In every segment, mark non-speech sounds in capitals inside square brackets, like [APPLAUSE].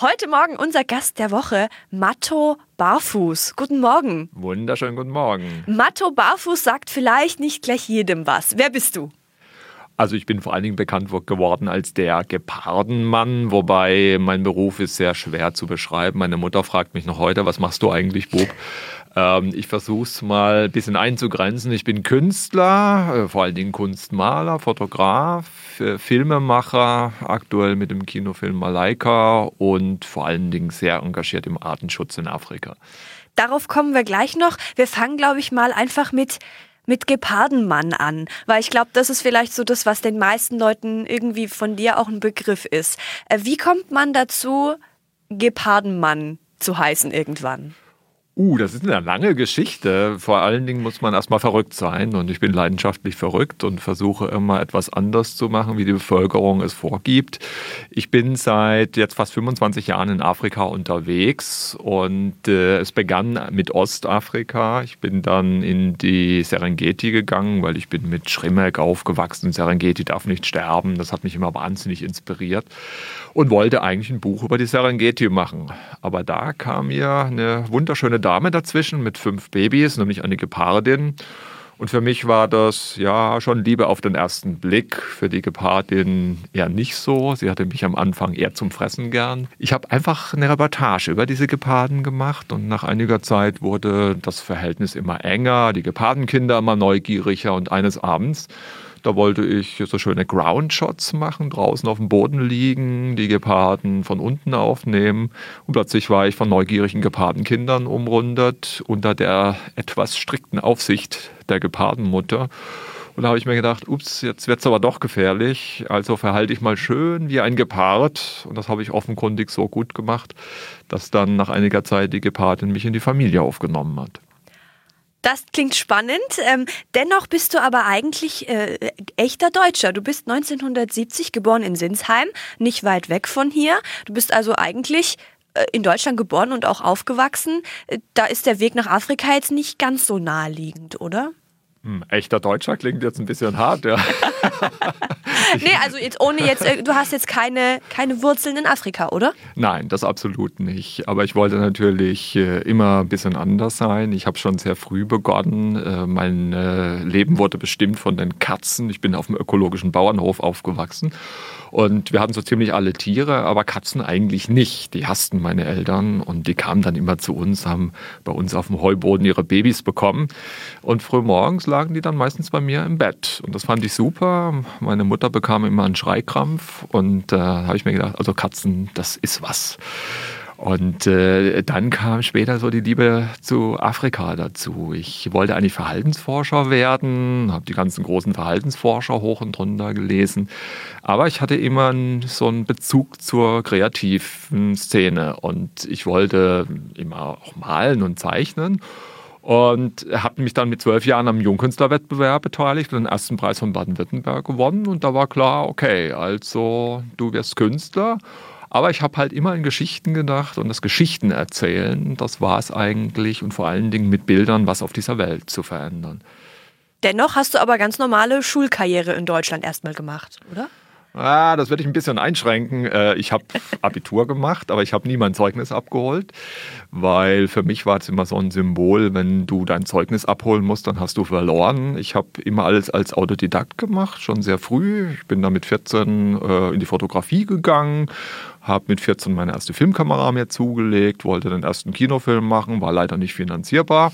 Heute Morgen unser Gast der Woche, Matto Barfuß. Guten Morgen. Wunderschönen guten Morgen. Matto Barfuß sagt vielleicht nicht gleich jedem was. Wer bist du? Also ich bin vor allen Dingen bekannt geworden als der Gepardenmann, wobei mein Beruf ist sehr schwer zu beschreiben. Meine Mutter fragt mich noch heute, was machst du eigentlich, Bub? Ähm, ich versuche es mal ein bisschen einzugrenzen. Ich bin Künstler, äh, vor allen Dingen Kunstmaler, Fotograf, äh, Filmemacher, aktuell mit dem Kinofilm Malaika und vor allen Dingen sehr engagiert im Artenschutz in Afrika. Darauf kommen wir gleich noch. Wir fangen, glaube ich, mal einfach mit mit Gepardenmann an, weil ich glaube, das ist vielleicht so das, was den meisten Leuten irgendwie von dir auch ein Begriff ist. Äh, wie kommt man dazu, Gepardenmann zu heißen irgendwann? Uh, das ist eine lange Geschichte. Vor allen Dingen muss man erstmal verrückt sein. Und ich bin leidenschaftlich verrückt und versuche immer etwas anders zu machen, wie die Bevölkerung es vorgibt. Ich bin seit jetzt fast 25 Jahren in Afrika unterwegs und äh, es begann mit Ostafrika. Ich bin dann in die Serengeti gegangen, weil ich bin mit Schrimmek aufgewachsen. Serengeti darf nicht sterben. Das hat mich immer wahnsinnig inspiriert und wollte eigentlich ein Buch über die Serengeti machen. Aber da kam mir eine wunderschöne Dame dazwischen mit fünf Babys, nämlich eine Gepardin. Und für mich war das ja schon Liebe auf den ersten Blick. Für die Gepardin eher nicht so. Sie hatte mich am Anfang eher zum Fressen gern. Ich habe einfach eine Reportage über diese Geparden gemacht und nach einiger Zeit wurde das Verhältnis immer enger, die Gepardenkinder immer neugieriger und eines Abends da wollte ich so schöne Ground-Shots machen, draußen auf dem Boden liegen, die Geparden von unten aufnehmen. Und plötzlich war ich von neugierigen Gepardenkindern umrundet unter der etwas strikten Aufsicht der Gepardenmutter. Und da habe ich mir gedacht, ups, jetzt wird es aber doch gefährlich. Also verhalte ich mal schön wie ein Gepard. Und das habe ich offenkundig so gut gemacht, dass dann nach einiger Zeit die Gepardin mich in die Familie aufgenommen hat. Das klingt spannend. Ähm, dennoch bist du aber eigentlich äh, echter Deutscher. Du bist 1970 geboren in Sinsheim, nicht weit weg von hier. Du bist also eigentlich äh, in Deutschland geboren und auch aufgewachsen. Äh, da ist der Weg nach Afrika jetzt nicht ganz so naheliegend, oder? Hm, echter Deutscher klingt jetzt ein bisschen hart, ja. [LAUGHS] nee, also jetzt ohne jetzt, äh, du hast jetzt keine, keine Wurzeln in Afrika, oder? Nein, das absolut nicht. Aber ich wollte natürlich äh, immer ein bisschen anders sein. Ich habe schon sehr früh begonnen. Äh, mein Leben wurde bestimmt von den Katzen. Ich bin auf dem ökologischen Bauernhof aufgewachsen. Und wir hatten so ziemlich alle Tiere, aber Katzen eigentlich nicht. Die hassten meine Eltern und die kamen dann immer zu uns, haben bei uns auf dem Heuboden ihre Babys bekommen. Und früh morgens lagen die dann meistens bei mir im Bett. Und das fand ich super. Meine Mutter bekam immer einen Schreikrampf und da äh, habe ich mir gedacht, also Katzen, das ist was. Und äh, dann kam später so die Liebe zu Afrika dazu. Ich wollte eigentlich Verhaltensforscher werden, habe die ganzen großen Verhaltensforscher hoch und runter gelesen. Aber ich hatte immer so einen Bezug zur kreativen Szene und ich wollte immer auch malen und zeichnen. Und habe mich dann mit zwölf Jahren am Jungkünstlerwettbewerb beteiligt und den ersten Preis von Baden-Württemberg gewonnen. Und da war klar, okay, also du wirst Künstler. Aber ich habe halt immer in Geschichten gedacht und das Geschichten erzählen, das war es eigentlich und vor allen Dingen mit Bildern was auf dieser Welt zu verändern. Dennoch hast du aber ganz normale Schulkarriere in Deutschland erstmal gemacht, oder? Ah, das würde ich ein bisschen einschränken. Äh, ich habe [LAUGHS] Abitur gemacht, aber ich habe nie mein Zeugnis abgeholt, weil für mich war es immer so ein Symbol, wenn du dein Zeugnis abholen musst, dann hast du verloren. Ich habe immer alles als Autodidakt gemacht, schon sehr früh. Ich bin da mit 14 äh, in die Fotografie gegangen, habe mit 14 meine erste Filmkamera mir zugelegt, wollte den ersten Kinofilm machen, war leider nicht finanzierbar.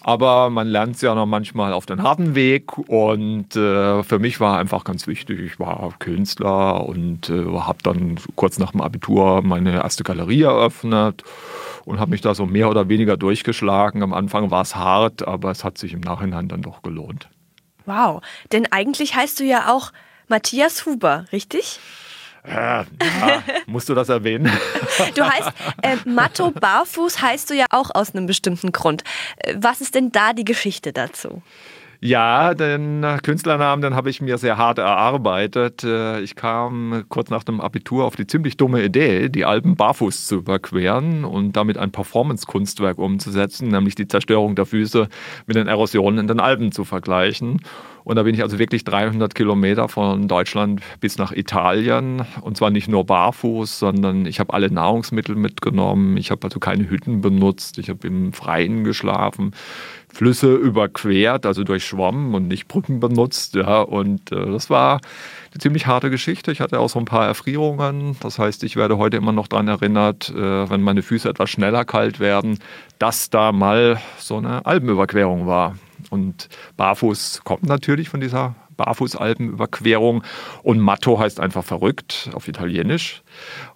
Aber man lernt es ja noch manchmal auf den harten Weg. Und äh, für mich war einfach ganz wichtig, ich war Künstler und äh, habe dann kurz nach dem Abitur meine erste Galerie eröffnet und habe mich da so mehr oder weniger durchgeschlagen. Am Anfang war es hart, aber es hat sich im Nachhinein dann doch gelohnt. Wow, denn eigentlich heißt du ja auch Matthias Huber, richtig? Ja, musst du das erwähnen? [LAUGHS] Du heißt, äh, Matto Barfuß heißt du ja auch aus einem bestimmten Grund. Äh, was ist denn da die Geschichte dazu? Ja, den Künstlernamen, den habe ich mir sehr hart erarbeitet. Äh, ich kam kurz nach dem Abitur auf die ziemlich dumme Idee, die Alpen barfuß zu überqueren und damit ein Performance-Kunstwerk umzusetzen, nämlich die Zerstörung der Füße mit den Erosionen in den Alpen zu vergleichen. Und da bin ich also wirklich 300 Kilometer von Deutschland bis nach Italien. Und zwar nicht nur barfuß, sondern ich habe alle Nahrungsmittel mitgenommen. Ich habe also keine Hütten benutzt. Ich habe im Freien geschlafen. Flüsse überquert, also durchschwommen und nicht Brücken benutzt. Ja, und äh, das war eine ziemlich harte Geschichte. Ich hatte auch so ein paar Erfrierungen. Das heißt, ich werde heute immer noch daran erinnert, äh, wenn meine Füße etwas schneller kalt werden, dass da mal so eine Alpenüberquerung war. Und barfuß kommt natürlich von dieser Barfußalpenüberquerung. Und Matto heißt einfach verrückt auf Italienisch.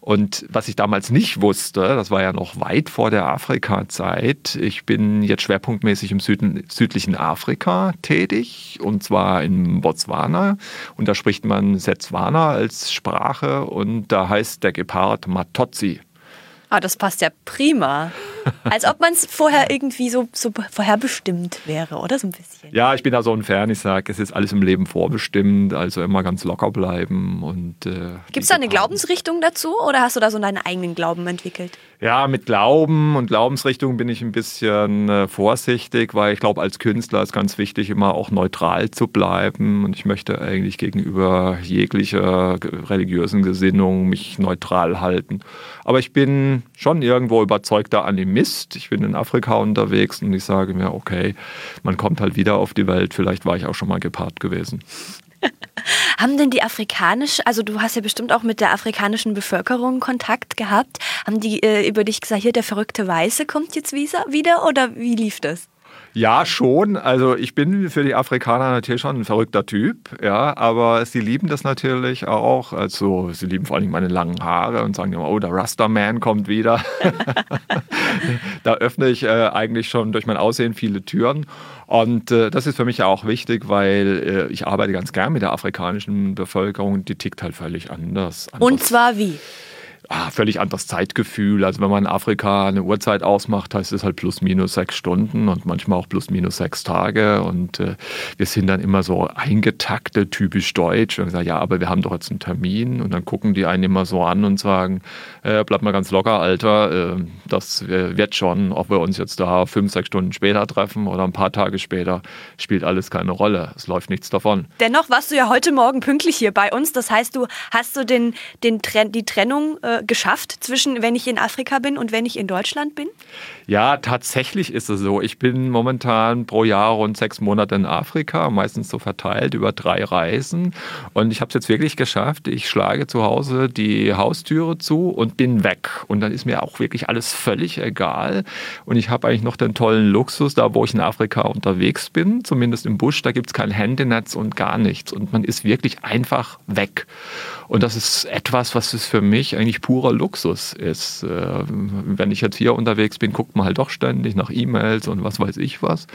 Und was ich damals nicht wusste, das war ja noch weit vor der Afrika-Zeit, ich bin jetzt schwerpunktmäßig im Süden, südlichen Afrika tätig, und zwar in Botswana. Und da spricht man Setswana als Sprache und da heißt der Gepard Matozzi. Ah, das passt ja prima. Als ob man es vorher irgendwie so, so vorherbestimmt wäre, oder so ein bisschen. Ja, ich bin da so ein Fan. Ich sage, es ist alles im Leben vorbestimmt, also immer ganz locker bleiben. Und, äh, Gibt es da eine Glaubensrichtung dazu oder hast du da so deinen eigenen Glauben entwickelt? Ja, mit Glauben und Glaubensrichtung bin ich ein bisschen äh, vorsichtig, weil ich glaube, als Künstler ist ganz wichtig, immer auch neutral zu bleiben. Und ich möchte eigentlich gegenüber jeglicher religiösen Gesinnung mich neutral halten. Aber ich bin schon irgendwo überzeugter Animist. Ich bin in Afrika unterwegs und ich sage mir, okay, man kommt halt wieder auf die Welt. Vielleicht war ich auch schon mal gepaart gewesen. [LAUGHS] Haben denn die afrikanische, also du hast ja bestimmt auch mit der afrikanischen Bevölkerung Kontakt gehabt, haben die äh, über dich gesagt, hier der verrückte Weiße kommt jetzt wieder oder wie lief das? Ja, schon. Also ich bin für die Afrikaner natürlich schon ein verrückter Typ, ja, aber sie lieben das natürlich auch. Also sie lieben vor allem meine langen Haare und sagen immer, oh, der Rastaman kommt wieder. [LAUGHS] da öffne ich äh, eigentlich schon durch mein Aussehen viele Türen. Und äh, das ist für mich auch wichtig, weil äh, ich arbeite ganz gern mit der afrikanischen Bevölkerung. Die tickt halt völlig anders. anders. Und zwar wie? Ah, völlig anderes Zeitgefühl. Also wenn man in Afrika eine Uhrzeit ausmacht, heißt es halt plus minus sechs Stunden und manchmal auch plus minus sechs Tage. Und äh, wir sind dann immer so eingetaktet, typisch deutsch. Und sagen, ja, aber wir haben doch jetzt einen Termin. Und dann gucken die einen immer so an und sagen, äh, bleib mal ganz locker, Alter. Äh, das wird schon, ob wir uns jetzt da fünf, sechs Stunden später treffen oder ein paar Tage später, spielt alles keine Rolle. Es läuft nichts davon. Dennoch warst du ja heute Morgen pünktlich hier bei uns. Das heißt, du hast du den, den, die Trennung äh, geschafft zwischen, wenn ich in Afrika bin und wenn ich in Deutschland bin? Ja, tatsächlich ist es so. Ich bin momentan pro Jahr rund sechs Monate in Afrika, meistens so verteilt über drei Reisen. Und ich habe es jetzt wirklich geschafft. Ich schlage zu Hause die Haustüre zu und bin weg. Und dann ist mir auch wirklich alles völlig egal. Und ich habe eigentlich noch den tollen Luxus, da wo ich in Afrika unterwegs bin, zumindest im Busch, da gibt es kein Handynetz und gar nichts. Und man ist wirklich einfach weg. Und das ist etwas, was es für mich eigentlich purer Luxus ist. Äh, wenn ich jetzt hier unterwegs bin, guckt man halt doch ständig nach E-Mails und was weiß ich was,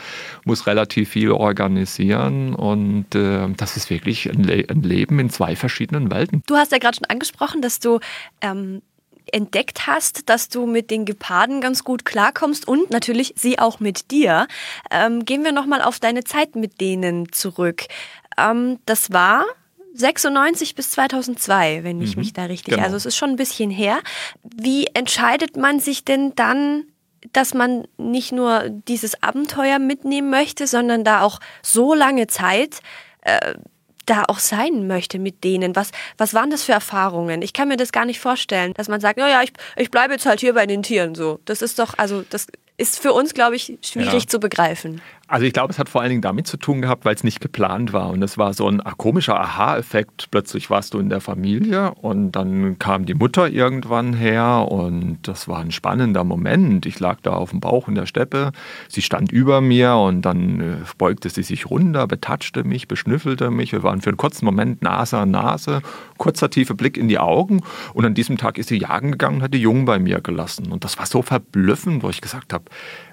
muss relativ viel organisieren und äh, das ist wirklich ein, Le ein, Leben in zwei verschiedenen Welten. Du hast ja gerade schon angesprochen, dass du ähm entdeckt hast, dass du mit den Geparden ganz gut klarkommst und natürlich sie auch mit dir. Ähm, gehen wir nochmal auf deine Zeit mit denen zurück. Ähm, das war 96 bis 2002, wenn ich mhm, mich da richtig. Genau. Also es ist schon ein bisschen her. Wie entscheidet man sich denn dann, dass man nicht nur dieses Abenteuer mitnehmen möchte, sondern da auch so lange Zeit äh, da auch sein möchte mit denen. Was, was waren das für Erfahrungen? Ich kann mir das gar nicht vorstellen, dass man sagt, naja, ich, ich bleibe jetzt halt hier bei den Tieren so. Das ist doch, also das ist für uns, glaube ich, schwierig ja. zu begreifen. Also ich glaube, es hat vor allen Dingen damit zu tun gehabt, weil es nicht geplant war. Und es war so ein komischer Aha-Effekt. Plötzlich warst du in der Familie und dann kam die Mutter irgendwann her und das war ein spannender Moment. Ich lag da auf dem Bauch in der Steppe. Sie stand über mir und dann äh, beugte sie sich runter, betatschte mich, beschnüffelte mich. Wir waren für einen kurzen Moment Nase an Nase, kurzer tiefer Blick in die Augen. Und an diesem Tag ist sie jagen gegangen und hat die Jungen bei mir gelassen. Und das war so verblüffend, wo ich gesagt habe,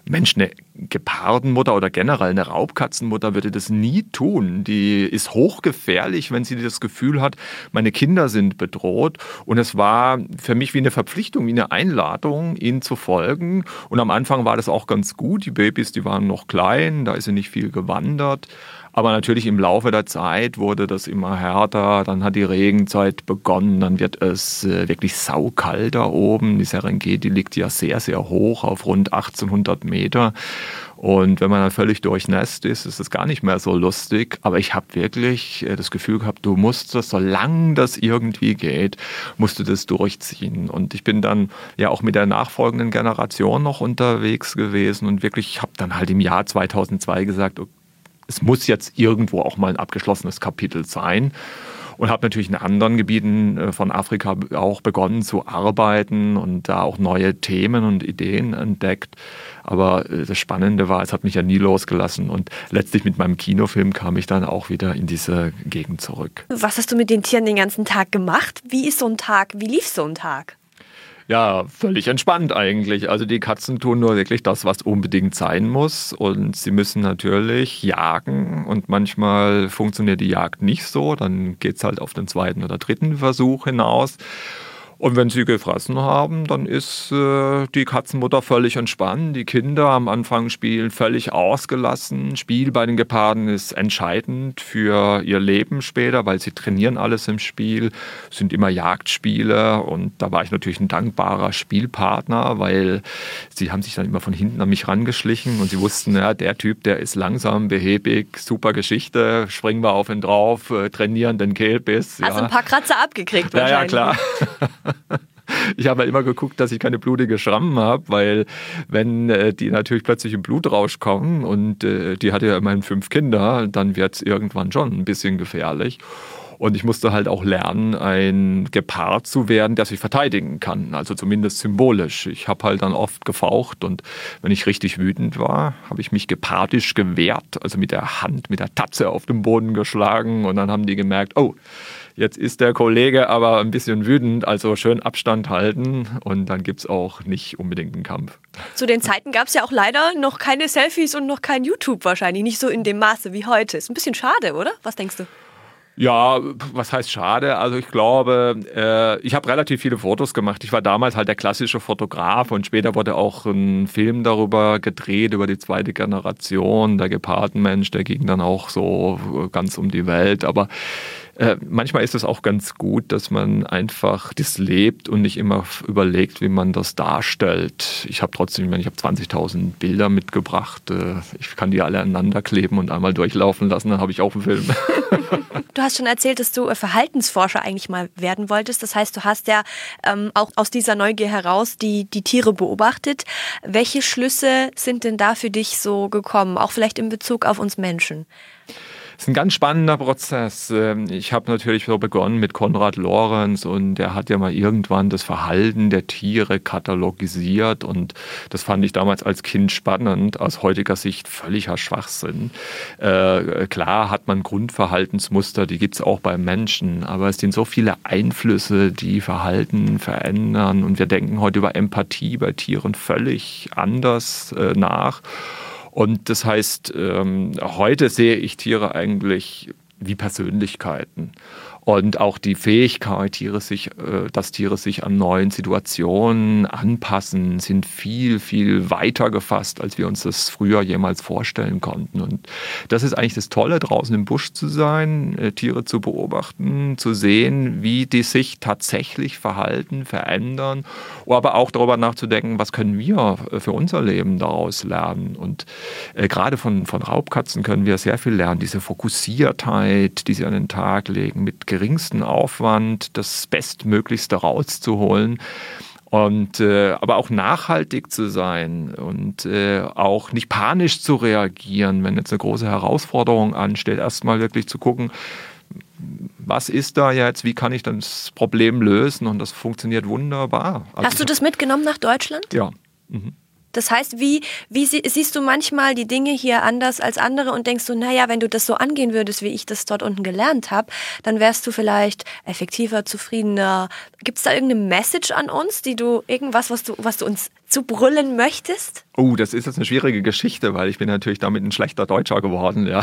Mensch, eine Gepardenmutter oder generell eine Raubkatzenmutter würde das nie tun. Die ist hochgefährlich, wenn sie das Gefühl hat, meine Kinder sind bedroht. Und es war für mich wie eine Verpflichtung, wie eine Einladung, ihnen zu folgen. Und am Anfang war das auch ganz gut. Die Babys, die waren noch klein, da ist sie nicht viel gewandert. Aber natürlich im Laufe der Zeit wurde das immer härter. Dann hat die Regenzeit begonnen. Dann wird es äh, wirklich saukalt da oben. Die Serengeti liegt ja sehr, sehr hoch auf rund 1800 Meter. Und wenn man dann völlig durchnässt ist, ist es gar nicht mehr so lustig. Aber ich habe wirklich äh, das Gefühl gehabt, du musst das, solange das irgendwie geht, musst du das durchziehen. Und ich bin dann ja auch mit der nachfolgenden Generation noch unterwegs gewesen und wirklich habe dann halt im Jahr 2002 gesagt, okay, es muss jetzt irgendwo auch mal ein abgeschlossenes Kapitel sein und habe natürlich in anderen Gebieten äh, von Afrika auch begonnen zu arbeiten und da auch neue Themen und Ideen entdeckt. Aber äh, das Spannende war, es hat mich ja nie losgelassen und letztlich mit meinem Kinofilm kam ich dann auch wieder in diese Gegend zurück. Was hast du mit den Tieren den ganzen Tag gemacht? Wie ist so ein Tag? Wie lief so ein Tag? Ja, völlig entspannt eigentlich. Also die Katzen tun nur wirklich das, was unbedingt sein muss. Und sie müssen natürlich jagen. Und manchmal funktioniert die Jagd nicht so. Dann geht es halt auf den zweiten oder dritten Versuch hinaus. Und wenn sie gefressen haben, dann ist äh, die Katzenmutter völlig entspannt. Die Kinder am Anfang spielen völlig ausgelassen. Spiel bei den Geparden ist entscheidend für ihr Leben später, weil sie trainieren alles im Spiel, sind immer Jagdspiele. Und da war ich natürlich ein dankbarer Spielpartner, weil sie haben sich dann immer von hinten an mich rangeschlichen und sie wussten, ja, der Typ, der ist langsam, behäbig, super Geschichte, springen wir auf ihn drauf, äh, trainieren den Kehlbiss. Also ja. ein paar Kratzer abgekriegt ja, Ja, klar. [LAUGHS] [LAUGHS] ich habe halt immer geguckt, dass ich keine blutige Schrammen habe, weil wenn äh, die natürlich plötzlich im Blutrausch kommen und äh, die hatte ja immerhin fünf Kinder, dann wird es irgendwann schon ein bisschen gefährlich. Und ich musste halt auch lernen, ein Gepard zu werden, der sich verteidigen kann. Also zumindest symbolisch. Ich habe halt dann oft gefaucht und wenn ich richtig wütend war, habe ich mich gepardisch gewehrt, also mit der Hand, mit der Tatze auf den Boden geschlagen und dann haben die gemerkt, oh, Jetzt ist der Kollege aber ein bisschen wütend, also schön Abstand halten und dann gibt es auch nicht unbedingt einen Kampf. Zu den Zeiten gab es ja auch leider noch keine Selfies und noch kein YouTube wahrscheinlich, nicht so in dem Maße wie heute. Ist ein bisschen schade, oder? Was denkst du? Ja, was heißt schade? Also ich glaube, äh, ich habe relativ viele Fotos gemacht. Ich war damals halt der klassische Fotograf und später wurde auch ein Film darüber gedreht, über die zweite Generation, der Gepardenmensch, der ging dann auch so ganz um die Welt. Aber äh, manchmal ist es auch ganz gut, dass man einfach das lebt und nicht immer überlegt, wie man das darstellt. Ich habe trotzdem, ich, ich habe 20.000 Bilder mitgebracht. Äh, ich kann die alle aneinander kleben und einmal durchlaufen lassen, dann habe ich auch einen Film. [LAUGHS] Du hast schon erzählt, dass du äh, Verhaltensforscher eigentlich mal werden wolltest. Das heißt, du hast ja ähm, auch aus dieser Neugier heraus die, die Tiere beobachtet. Welche Schlüsse sind denn da für dich so gekommen, auch vielleicht in Bezug auf uns Menschen? Ist ein ganz spannender Prozess. Ähm, ich habe natürlich so begonnen mit Konrad Lorenz und der hat ja mal irgendwann das Verhalten der Tiere katalogisiert und das fand ich damals als Kind spannend, aus heutiger Sicht völliger Schwachsinn. Äh, klar hat man Grundverhaltensmuster, die gibt es auch beim Menschen, aber es sind so viele Einflüsse, die Verhalten verändern und wir denken heute über Empathie bei Tieren völlig anders äh, nach. Und das heißt, ähm, heute sehe ich Tiere eigentlich wie Persönlichkeiten und auch die Fähigkeit, Tiere sich, äh, dass Tiere sich an neuen Situationen anpassen, sind viel, viel weiter gefasst, als wir uns das früher jemals vorstellen konnten. Und das ist eigentlich das Tolle, draußen im Busch zu sein, äh, Tiere zu beobachten, zu sehen, wie die sich tatsächlich verhalten, verändern, aber auch darüber nachzudenken, was können wir äh, für unser Leben daraus lernen. Und gerade von, von Raubkatzen können wir sehr viel lernen, diese Fokussiertheit, die sie an den Tag legen, mit geringsten Aufwand das Bestmöglichste rauszuholen. Und äh, aber auch nachhaltig zu sein und äh, auch nicht panisch zu reagieren, wenn jetzt eine große Herausforderung ansteht, erstmal wirklich zu gucken, was ist da jetzt, wie kann ich das Problem lösen und das funktioniert wunderbar. Also Hast du das mitgenommen nach Deutschland? Ja. Mhm. Das heißt, wie, wie sie, siehst du manchmal die Dinge hier anders als andere und denkst du, naja, wenn du das so angehen würdest, wie ich das dort unten gelernt habe, dann wärst du vielleicht effektiver, zufriedener. Gibt es da irgendeine Message an uns, die du, irgendwas, was du, was du uns zu brüllen möchtest? Oh, das ist jetzt eine schwierige Geschichte, weil ich bin natürlich damit ein schlechter Deutscher geworden, ja.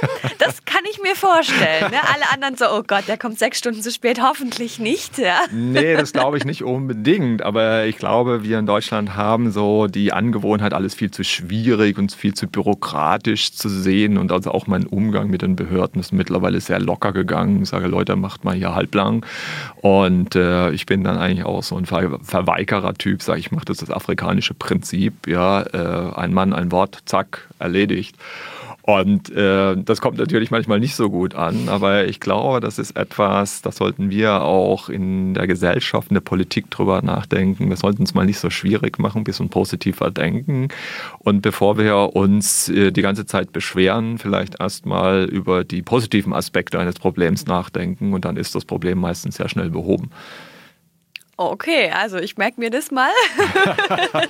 [LAUGHS] Das kann ich mir vorstellen. Ne? Alle anderen so, oh Gott, der kommt sechs Stunden zu spät, hoffentlich nicht. Ja. Nee, das [LAUGHS] glaube ich nicht unbedingt. Aber ich glaube, wir in Deutschland haben so die Angewohnheit, alles viel zu schwierig und viel zu bürokratisch zu sehen. Und also auch mein Umgang mit den Behörden ist mittlerweile sehr locker gegangen. Ich sage, Leute, macht mal hier halblang. Und äh, ich bin dann eigentlich auch so ein Ver Verweigerer-Typ, sage ich, mache das das afrikanische Prinzip. Ja, äh, ein Mann, ein Wort, zack, erledigt. Und äh, das kommt natürlich manchmal nicht so gut an, aber ich glaube, das ist etwas, das sollten wir auch in der Gesellschaft, in der Politik drüber nachdenken. Wir sollten es mal nicht so schwierig machen, ein bisschen positiver denken. Und bevor wir uns äh, die ganze Zeit beschweren, vielleicht erstmal über die positiven Aspekte eines Problems nachdenken und dann ist das Problem meistens sehr schnell behoben. Okay, also ich merke mir das mal. [LAUGHS]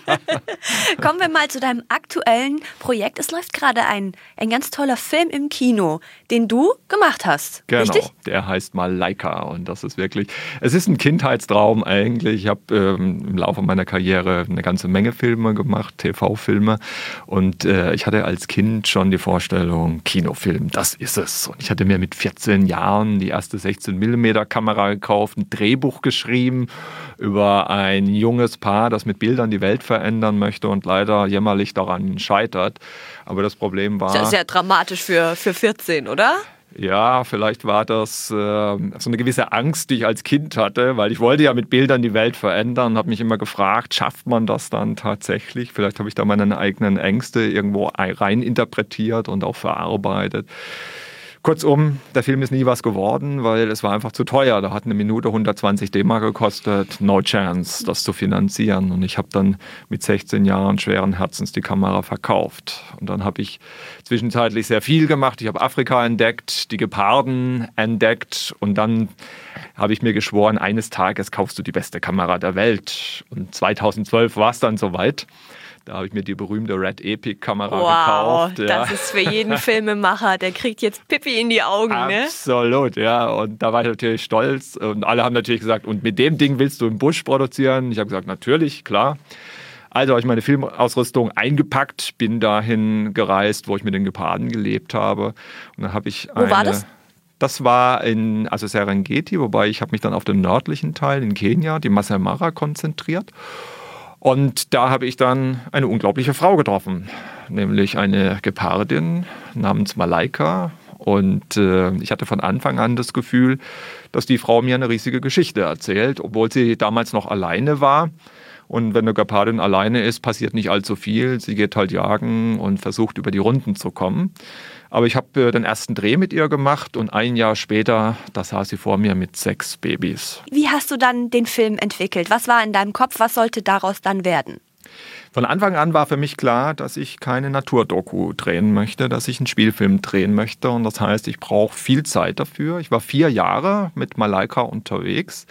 Kommen wir mal zu deinem aktuellen Projekt. Es läuft gerade ein, ein ganz toller Film im Kino, den du gemacht hast. Genau, richtig? der heißt mal Leica und das ist wirklich, es ist ein Kindheitstraum eigentlich. Ich habe ähm, im Laufe meiner Karriere eine ganze Menge Filme gemacht, TV-Filme und äh, ich hatte als Kind schon die Vorstellung, Kinofilm, das ist es. Und ich hatte mir mit 14 Jahren die erste 16 mm Kamera gekauft, ein Drehbuch geschrieben über ein junges Paar, das mit Bildern die Welt verändern möchte und leider jämmerlich daran scheitert. Aber das Problem war. Sehr, sehr dramatisch für, für 14, oder? Ja, vielleicht war das äh, so eine gewisse Angst, die ich als Kind hatte, weil ich wollte ja mit Bildern die Welt verändern und habe mich immer gefragt, schafft man das dann tatsächlich? Vielleicht habe ich da meine eigenen Ängste irgendwo rein interpretiert und auch verarbeitet. Kurzum, der Film ist nie was geworden, weil es war einfach zu teuer. Da hat eine Minute 120 D-Mark gekostet. No chance, das zu finanzieren. Und ich habe dann mit 16 Jahren schweren Herzens die Kamera verkauft. Und dann habe ich zwischenzeitlich sehr viel gemacht. Ich habe Afrika entdeckt, die Geparden entdeckt und dann habe ich mir geschworen, eines Tages kaufst du die beste Kamera der Welt. Und 2012 war es dann soweit. Da habe ich mir die berühmte Red Epic Kamera wow, gekauft. Ja. Das ist für jeden [LAUGHS] Filmemacher, der kriegt jetzt Pippi in die Augen. Ne? Absolut, ne? ja. Und da war ich natürlich stolz. Und alle haben natürlich gesagt, und mit dem Ding willst du im Busch produzieren? Ich habe gesagt, natürlich, klar. Also habe ich meine Filmausrüstung eingepackt, bin dahin gereist, wo ich mit den Geparden gelebt habe. Und dann habe ich Wo eine, war das? Das war in also Serengeti, wobei ich habe mich dann auf den nördlichen Teil in Kenia, die Masai Mara, konzentriert. Und da habe ich dann eine unglaubliche Frau getroffen, nämlich eine Gepardin namens Malaika. Und äh, ich hatte von Anfang an das Gefühl, dass die Frau mir eine riesige Geschichte erzählt, obwohl sie damals noch alleine war. Und wenn eine Gepardin alleine ist, passiert nicht allzu viel. Sie geht halt jagen und versucht über die Runden zu kommen. Aber ich habe äh, den ersten Dreh mit ihr gemacht und ein Jahr später, da saß sie vor mir mit sechs Babys. Wie hast du dann den Film entwickelt? Was war in deinem Kopf? Was sollte daraus dann werden? Von Anfang an war für mich klar, dass ich keine Naturdoku drehen möchte, dass ich einen Spielfilm drehen möchte. Und das heißt, ich brauche viel Zeit dafür. Ich war vier Jahre mit Malaika unterwegs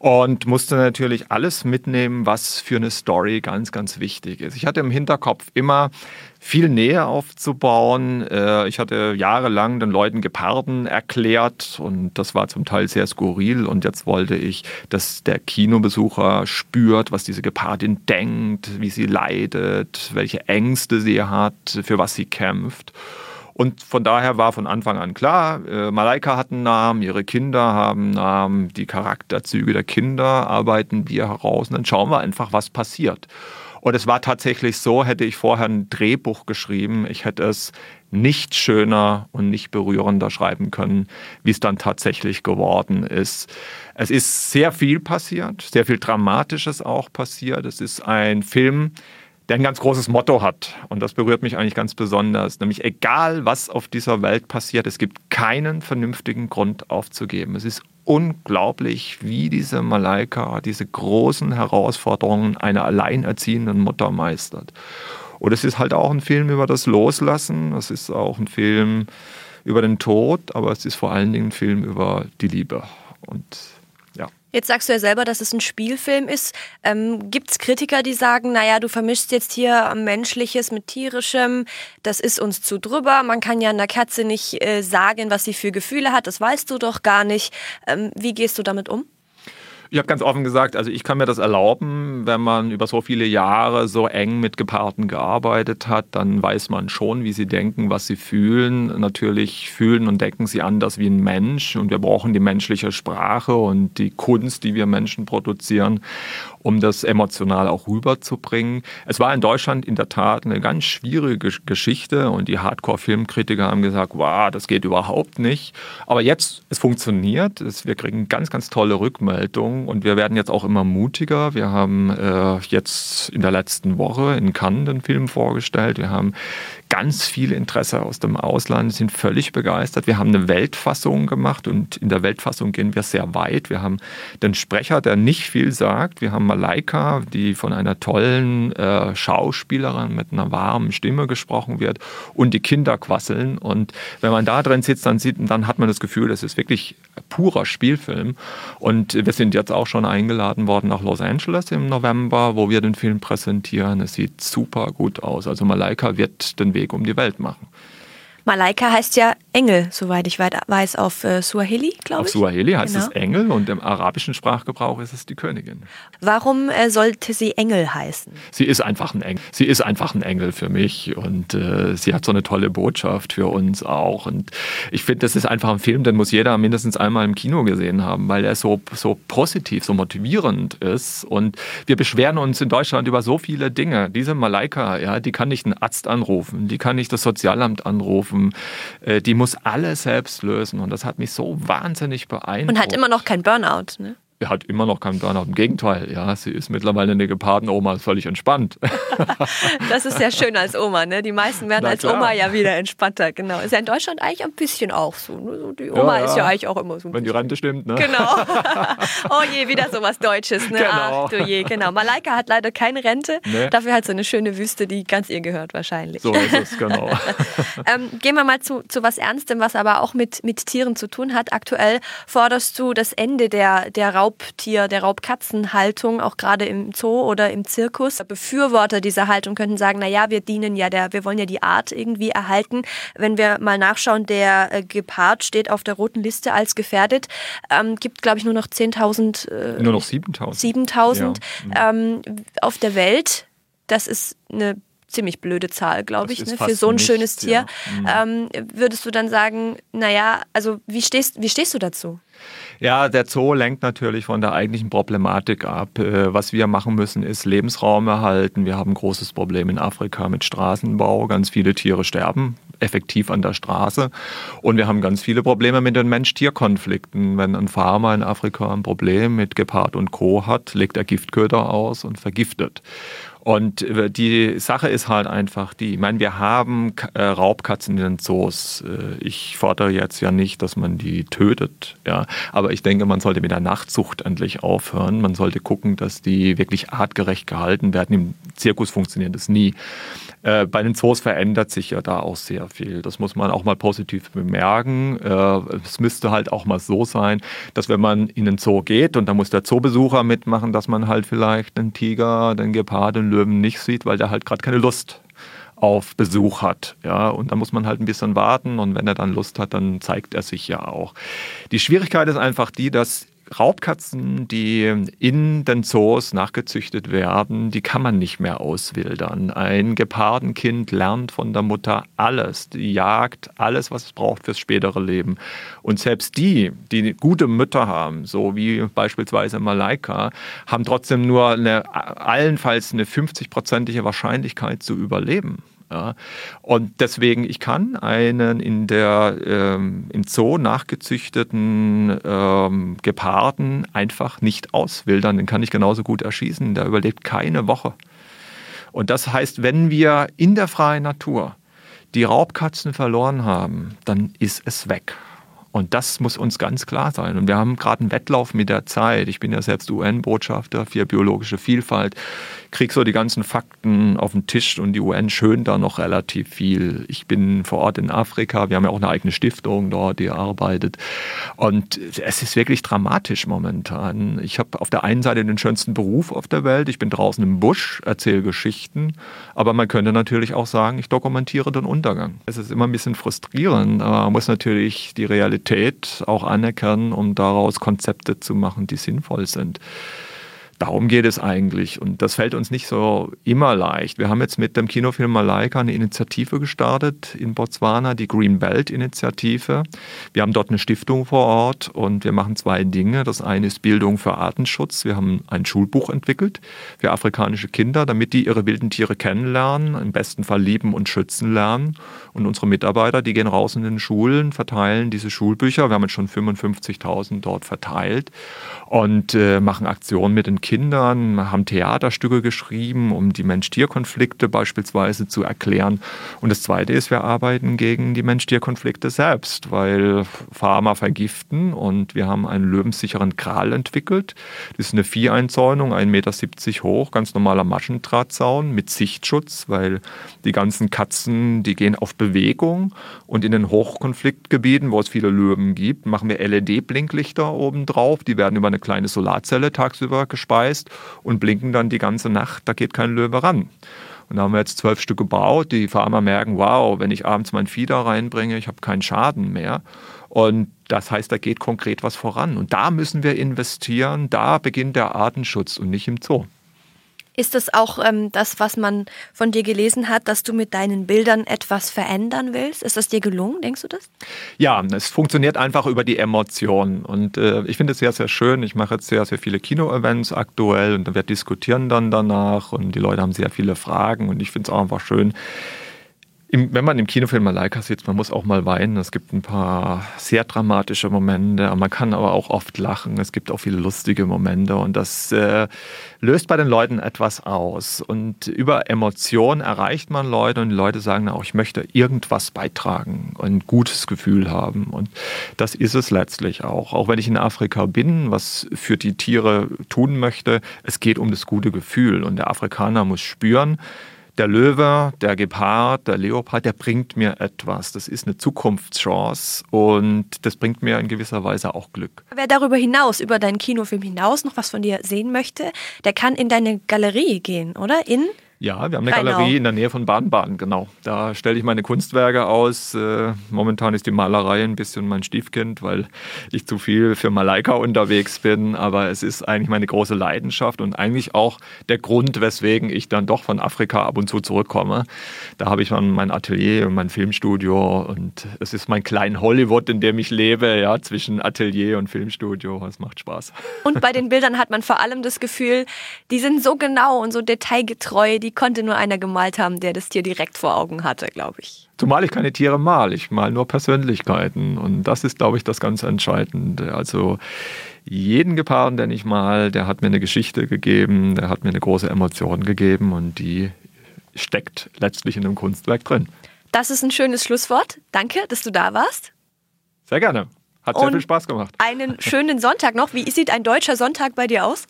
und musste natürlich alles mitnehmen, was für eine Story ganz, ganz wichtig ist. Ich hatte im Hinterkopf immer, viel Nähe aufzubauen. Äh, ich hatte jahrelang den Leuten Geparden erklärt und das war zum Teil sehr skurril. Und jetzt wollte ich, dass der Kinobesucher spürt, was diese Gepardin denkt, wie sie leidet, welche Ängste sie hat, für was sie kämpft. Und von daher war von Anfang an klar, äh, Malaika hat einen Namen, ihre Kinder haben einen Namen, die Charakterzüge der Kinder arbeiten wir heraus und dann schauen wir einfach, was passiert. Und es war tatsächlich so, hätte ich vorher ein Drehbuch geschrieben, ich hätte es nicht schöner und nicht berührender schreiben können, wie es dann tatsächlich geworden ist. Es ist sehr viel passiert, sehr viel Dramatisches auch passiert. Es ist ein Film, der ein ganz großes Motto hat. Und das berührt mich eigentlich ganz besonders. Nämlich egal, was auf dieser Welt passiert, es gibt keinen vernünftigen Grund aufzugeben. Es ist unglaublich, wie diese Malaika diese großen Herausforderungen einer alleinerziehenden Mutter meistert. Und es ist halt auch ein Film über das Loslassen. Es ist auch ein Film über den Tod, aber es ist vor allen Dingen ein Film über die Liebe. Und Jetzt sagst du ja selber, dass es ein Spielfilm ist. Ähm, Gibt es Kritiker, die sagen, naja, du vermischst jetzt hier Menschliches mit Tierischem, das ist uns zu drüber. Man kann ja einer Katze nicht äh, sagen, was sie für Gefühle hat, das weißt du doch gar nicht. Ähm, wie gehst du damit um? Ich habe ganz offen gesagt, also ich kann mir das erlauben, wenn man über so viele Jahre so eng mit Geparden gearbeitet hat, dann weiß man schon, wie sie denken, was sie fühlen. Natürlich fühlen und denken sie anders wie ein Mensch und wir brauchen die menschliche Sprache und die Kunst, die wir Menschen produzieren, um das emotional auch rüberzubringen. Es war in Deutschland in der Tat eine ganz schwierige Geschichte und die Hardcore-Filmkritiker haben gesagt, wow, das geht überhaupt nicht. Aber jetzt, es funktioniert, wir kriegen ganz, ganz tolle Rückmeldungen und wir werden jetzt auch immer mutiger. Wir haben äh, jetzt in der letzten Woche in Cannes den Film vorgestellt. Wir haben ganz viel Interesse aus dem Ausland, sind völlig begeistert. Wir haben eine Weltfassung gemacht und in der Weltfassung gehen wir sehr weit. Wir haben den Sprecher, der nicht viel sagt. Wir haben Malaika, die von einer tollen äh, Schauspielerin mit einer warmen Stimme gesprochen wird und die Kinder quasseln. Und wenn man da drin sitzt, dann, sieht, dann hat man das Gefühl, das ist wirklich purer Spielfilm. Und wir sind jetzt auch schon eingeladen worden nach Los Angeles im November, wo wir den Film präsentieren. Es sieht super gut aus. Also Malaika wird den Weg um die Welt machen. Malaika heißt ja Engel, soweit ich weiß, auf äh, Suaheli, glaube ich. Auf Suaheli heißt genau. es Engel und im arabischen Sprachgebrauch ist es die Königin. Warum äh, sollte sie Engel heißen? Sie ist einfach ein Engel. Sie ist einfach ein Engel für mich und äh, sie hat so eine tolle Botschaft für uns auch. Und ich finde, das ist einfach ein Film, den muss jeder mindestens einmal im Kino gesehen haben, weil er so, so positiv, so motivierend ist. Und wir beschweren uns in Deutschland über so viele Dinge. Diese Malaika, ja, die kann nicht einen Arzt anrufen, die kann nicht das Sozialamt anrufen, äh, die muss alles selbst lösen. Und das hat mich so wahnsinnig beeindruckt. Und hat immer noch kein Burnout, ne? Er hat immer noch keinen Burnout. Im Gegenteil, ja, sie ist mittlerweile eine Gepardenoma, völlig entspannt. [LAUGHS] das ist ja schön als Oma, ne? Die meisten werden als Oma ja wieder entspannter, genau. Ist ja in Deutschland eigentlich ein bisschen auch so. Ne? Die Oma ja, ja. ist ja eigentlich auch immer so. Wenn die Rente stimmt, ne? Genau. [LAUGHS] [LAUGHS] oh je, wieder so was Deutsches, ne? Genau. Ach du je, genau. Malaika hat leider keine Rente, nee. dafür hat sie eine schöne Wüste, die ganz ihr gehört wahrscheinlich. So ist es, genau. ähm, gehen wir mal zu, zu was Ernstem, was aber auch mit, mit Tieren zu tun hat. Aktuell forderst du das Ende der, der Raub Raubtier, der Raubkatzenhaltung, auch gerade im Zoo oder im Zirkus. Befürworter dieser Haltung könnten sagen, na ja, wir dienen ja der, wir wollen ja die Art irgendwie erhalten. Wenn wir mal nachschauen, der äh, Gepard steht auf der roten Liste als gefährdet, ähm, gibt glaube ich nur noch 10.000. Äh, nur noch 7.000. 7.000 ja. ähm, auf der Welt. Das ist eine ziemlich blöde Zahl, glaube ich, ne, für so ein nichts, schönes Tier. Ja. Mhm. Ähm, würdest du dann sagen, naja, also wie stehst, wie stehst du dazu? Ja, der Zoo lenkt natürlich von der eigentlichen Problematik ab. Äh, was wir machen müssen, ist Lebensraum erhalten. Wir haben ein großes Problem in Afrika mit Straßenbau. Ganz viele Tiere sterben effektiv an der Straße. Und wir haben ganz viele Probleme mit den Mensch-Tier-Konflikten. Wenn ein Farmer in Afrika ein Problem mit Gepard und Co. hat, legt er Giftköder aus und vergiftet. Und äh, die Sache ist halt einfach die, ich meine, wir haben äh, Raubkatzen in den Zoos. Äh, ich fordere jetzt ja nicht, dass man die tötet, ja, aber ich denke, man sollte mit der Nachtzucht endlich aufhören. Man sollte gucken, dass die wirklich artgerecht gehalten werden. Im Zirkus funktioniert das nie. Äh, bei den Zoos verändert sich ja da auch sehr viel. Das muss man auch mal positiv bemerken. Äh, es müsste halt auch mal so sein, dass wenn man in den Zoo geht und da muss der Zoobesucher mitmachen, dass man halt vielleicht den Tiger, den Gepard, den Löwen nicht sieht, weil der halt gerade keine Lust auf Besuch hat. Ja, und da muss man halt ein bisschen warten und wenn er dann Lust hat, dann zeigt er sich ja auch. Die Schwierigkeit ist einfach die, dass Raubkatzen, die in den Zoos nachgezüchtet werden, die kann man nicht mehr auswildern. Ein Gepardenkind lernt von der Mutter alles, die Jagd, alles, was es braucht fürs spätere Leben. Und selbst die, die gute Mütter haben, so wie beispielsweise Malaika, haben trotzdem nur eine, allenfalls eine 50-prozentige Wahrscheinlichkeit zu überleben. Ja. Und deswegen, ich kann einen in der, ähm, im Zoo nachgezüchteten ähm, Geparden einfach nicht auswildern. Den kann ich genauso gut erschießen. Der überlebt keine Woche. Und das heißt, wenn wir in der freien Natur die Raubkatzen verloren haben, dann ist es weg. Und das muss uns ganz klar sein. Und wir haben gerade einen Wettlauf mit der Zeit. Ich bin ja selbst UN-Botschafter für biologische Vielfalt. Kriege so die ganzen Fakten auf den Tisch und die UN schönt da noch relativ viel. Ich bin vor Ort in Afrika, wir haben ja auch eine eigene Stiftung dort, die arbeitet. Und es ist wirklich dramatisch momentan. Ich habe auf der einen Seite den schönsten Beruf auf der Welt. Ich bin draußen im Busch, erzähle Geschichten. Aber man könnte natürlich auch sagen, ich dokumentiere den Untergang. Es ist immer ein bisschen frustrierend, aber man muss natürlich die Realität auch anerkennen, um daraus Konzepte zu machen, die sinnvoll sind. Darum geht es eigentlich. Und das fällt uns nicht so immer leicht. Wir haben jetzt mit dem Kinofilm Malaika eine Initiative gestartet in Botswana, die Green Belt Initiative. Wir haben dort eine Stiftung vor Ort und wir machen zwei Dinge. Das eine ist Bildung für Artenschutz. Wir haben ein Schulbuch entwickelt für afrikanische Kinder, damit die ihre wilden Tiere kennenlernen, im besten Fall lieben und schützen lernen. Und unsere Mitarbeiter, die gehen raus in den Schulen, verteilen diese Schulbücher. Wir haben jetzt schon 55.000 dort verteilt und äh, machen Aktionen mit den Kindern, haben Theaterstücke geschrieben, um die Mensch-Tier-Konflikte beispielsweise zu erklären. Und das Zweite ist, wir arbeiten gegen die Mensch-Tier-Konflikte selbst, weil Farmer vergiften und wir haben einen löwensicheren Kral entwickelt. Das ist eine Vieheinzäunung, 1,70 Meter hoch, ganz normaler Maschendrahtzaun mit Sichtschutz, weil die ganzen Katzen, die gehen auf Bewegung und in den Hochkonfliktgebieten, wo es viele Löwen gibt, machen wir LED-Blinklichter oben drauf. Die werden über eine kleine Solarzelle tagsüber gespeist und blinken dann die ganze Nacht. Da geht kein Löwe ran. Und da haben wir jetzt zwölf Stück gebaut. Die Farmer merken, wow, wenn ich abends mein da reinbringe, ich habe keinen Schaden mehr. Und das heißt, da geht konkret was voran. Und da müssen wir investieren. Da beginnt der Artenschutz und nicht im Zoo. Ist das auch ähm, das, was man von dir gelesen hat, dass du mit deinen Bildern etwas verändern willst? Ist das dir gelungen, denkst du das? Ja, es funktioniert einfach über die Emotionen. Und äh, ich finde es sehr, sehr schön. Ich mache jetzt sehr, sehr viele Kino-Events aktuell und wir diskutieren dann danach und die Leute haben sehr viele Fragen und ich finde es auch einfach schön, im, wenn man im Kinofilm Malaika sitzt, man muss auch mal weinen. Es gibt ein paar sehr dramatische Momente, man kann aber auch oft lachen. Es gibt auch viele lustige Momente und das äh, löst bei den Leuten etwas aus. Und über Emotionen erreicht man Leute und die Leute sagen auch, ich möchte irgendwas beitragen und ein gutes Gefühl haben. Und das ist es letztlich auch. Auch wenn ich in Afrika bin, was für die Tiere tun möchte, es geht um das gute Gefühl und der Afrikaner muss spüren, der Löwe, der Gepard, der Leopard, der bringt mir etwas. Das ist eine Zukunftschance und das bringt mir in gewisser Weise auch Glück. Wer darüber hinaus, über deinen Kinofilm hinaus noch was von dir sehen möchte, der kann in deine Galerie gehen, oder? In ja, wir haben eine Rheinau. Galerie in der Nähe von Baden-Baden, genau. Da stelle ich meine Kunstwerke aus. Äh, momentan ist die Malerei ein bisschen mein Stiefkind, weil ich zu viel für Malaika unterwegs bin. Aber es ist eigentlich meine große Leidenschaft und eigentlich auch der Grund, weswegen ich dann doch von Afrika ab und zu zurückkomme. Da habe ich dann mein Atelier und mein Filmstudio und es ist mein klein Hollywood, in dem ich lebe, ja, zwischen Atelier und Filmstudio. Es macht Spaß. Und bei den Bildern hat man vor allem das Gefühl, die sind so genau und so detailgetreu. Die die konnte nur einer gemalt haben, der das Tier direkt vor Augen hatte, glaube ich. Zumal ich keine Tiere mal, ich mal nur Persönlichkeiten. Und das ist, glaube ich, das ganz Entscheidende. Also jeden Geparden, den ich mal, der hat mir eine Geschichte gegeben, der hat mir eine große Emotion gegeben und die steckt letztlich in einem Kunstwerk drin. Das ist ein schönes Schlusswort. Danke, dass du da warst. Sehr gerne. Hat sehr viel Spaß gemacht. Einen schönen Sonntag noch. Wie sieht ein deutscher Sonntag bei dir aus?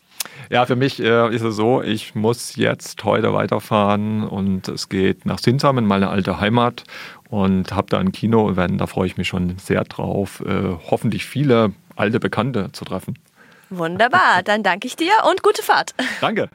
Ja, für mich äh, ist es so, ich muss jetzt heute weiterfahren und es geht nach Sinsheim in meine alte Heimat und habe da ein Kino-Event, da freue ich mich schon sehr drauf, äh, hoffentlich viele alte Bekannte zu treffen. Wunderbar, dann danke ich dir und gute Fahrt. Danke.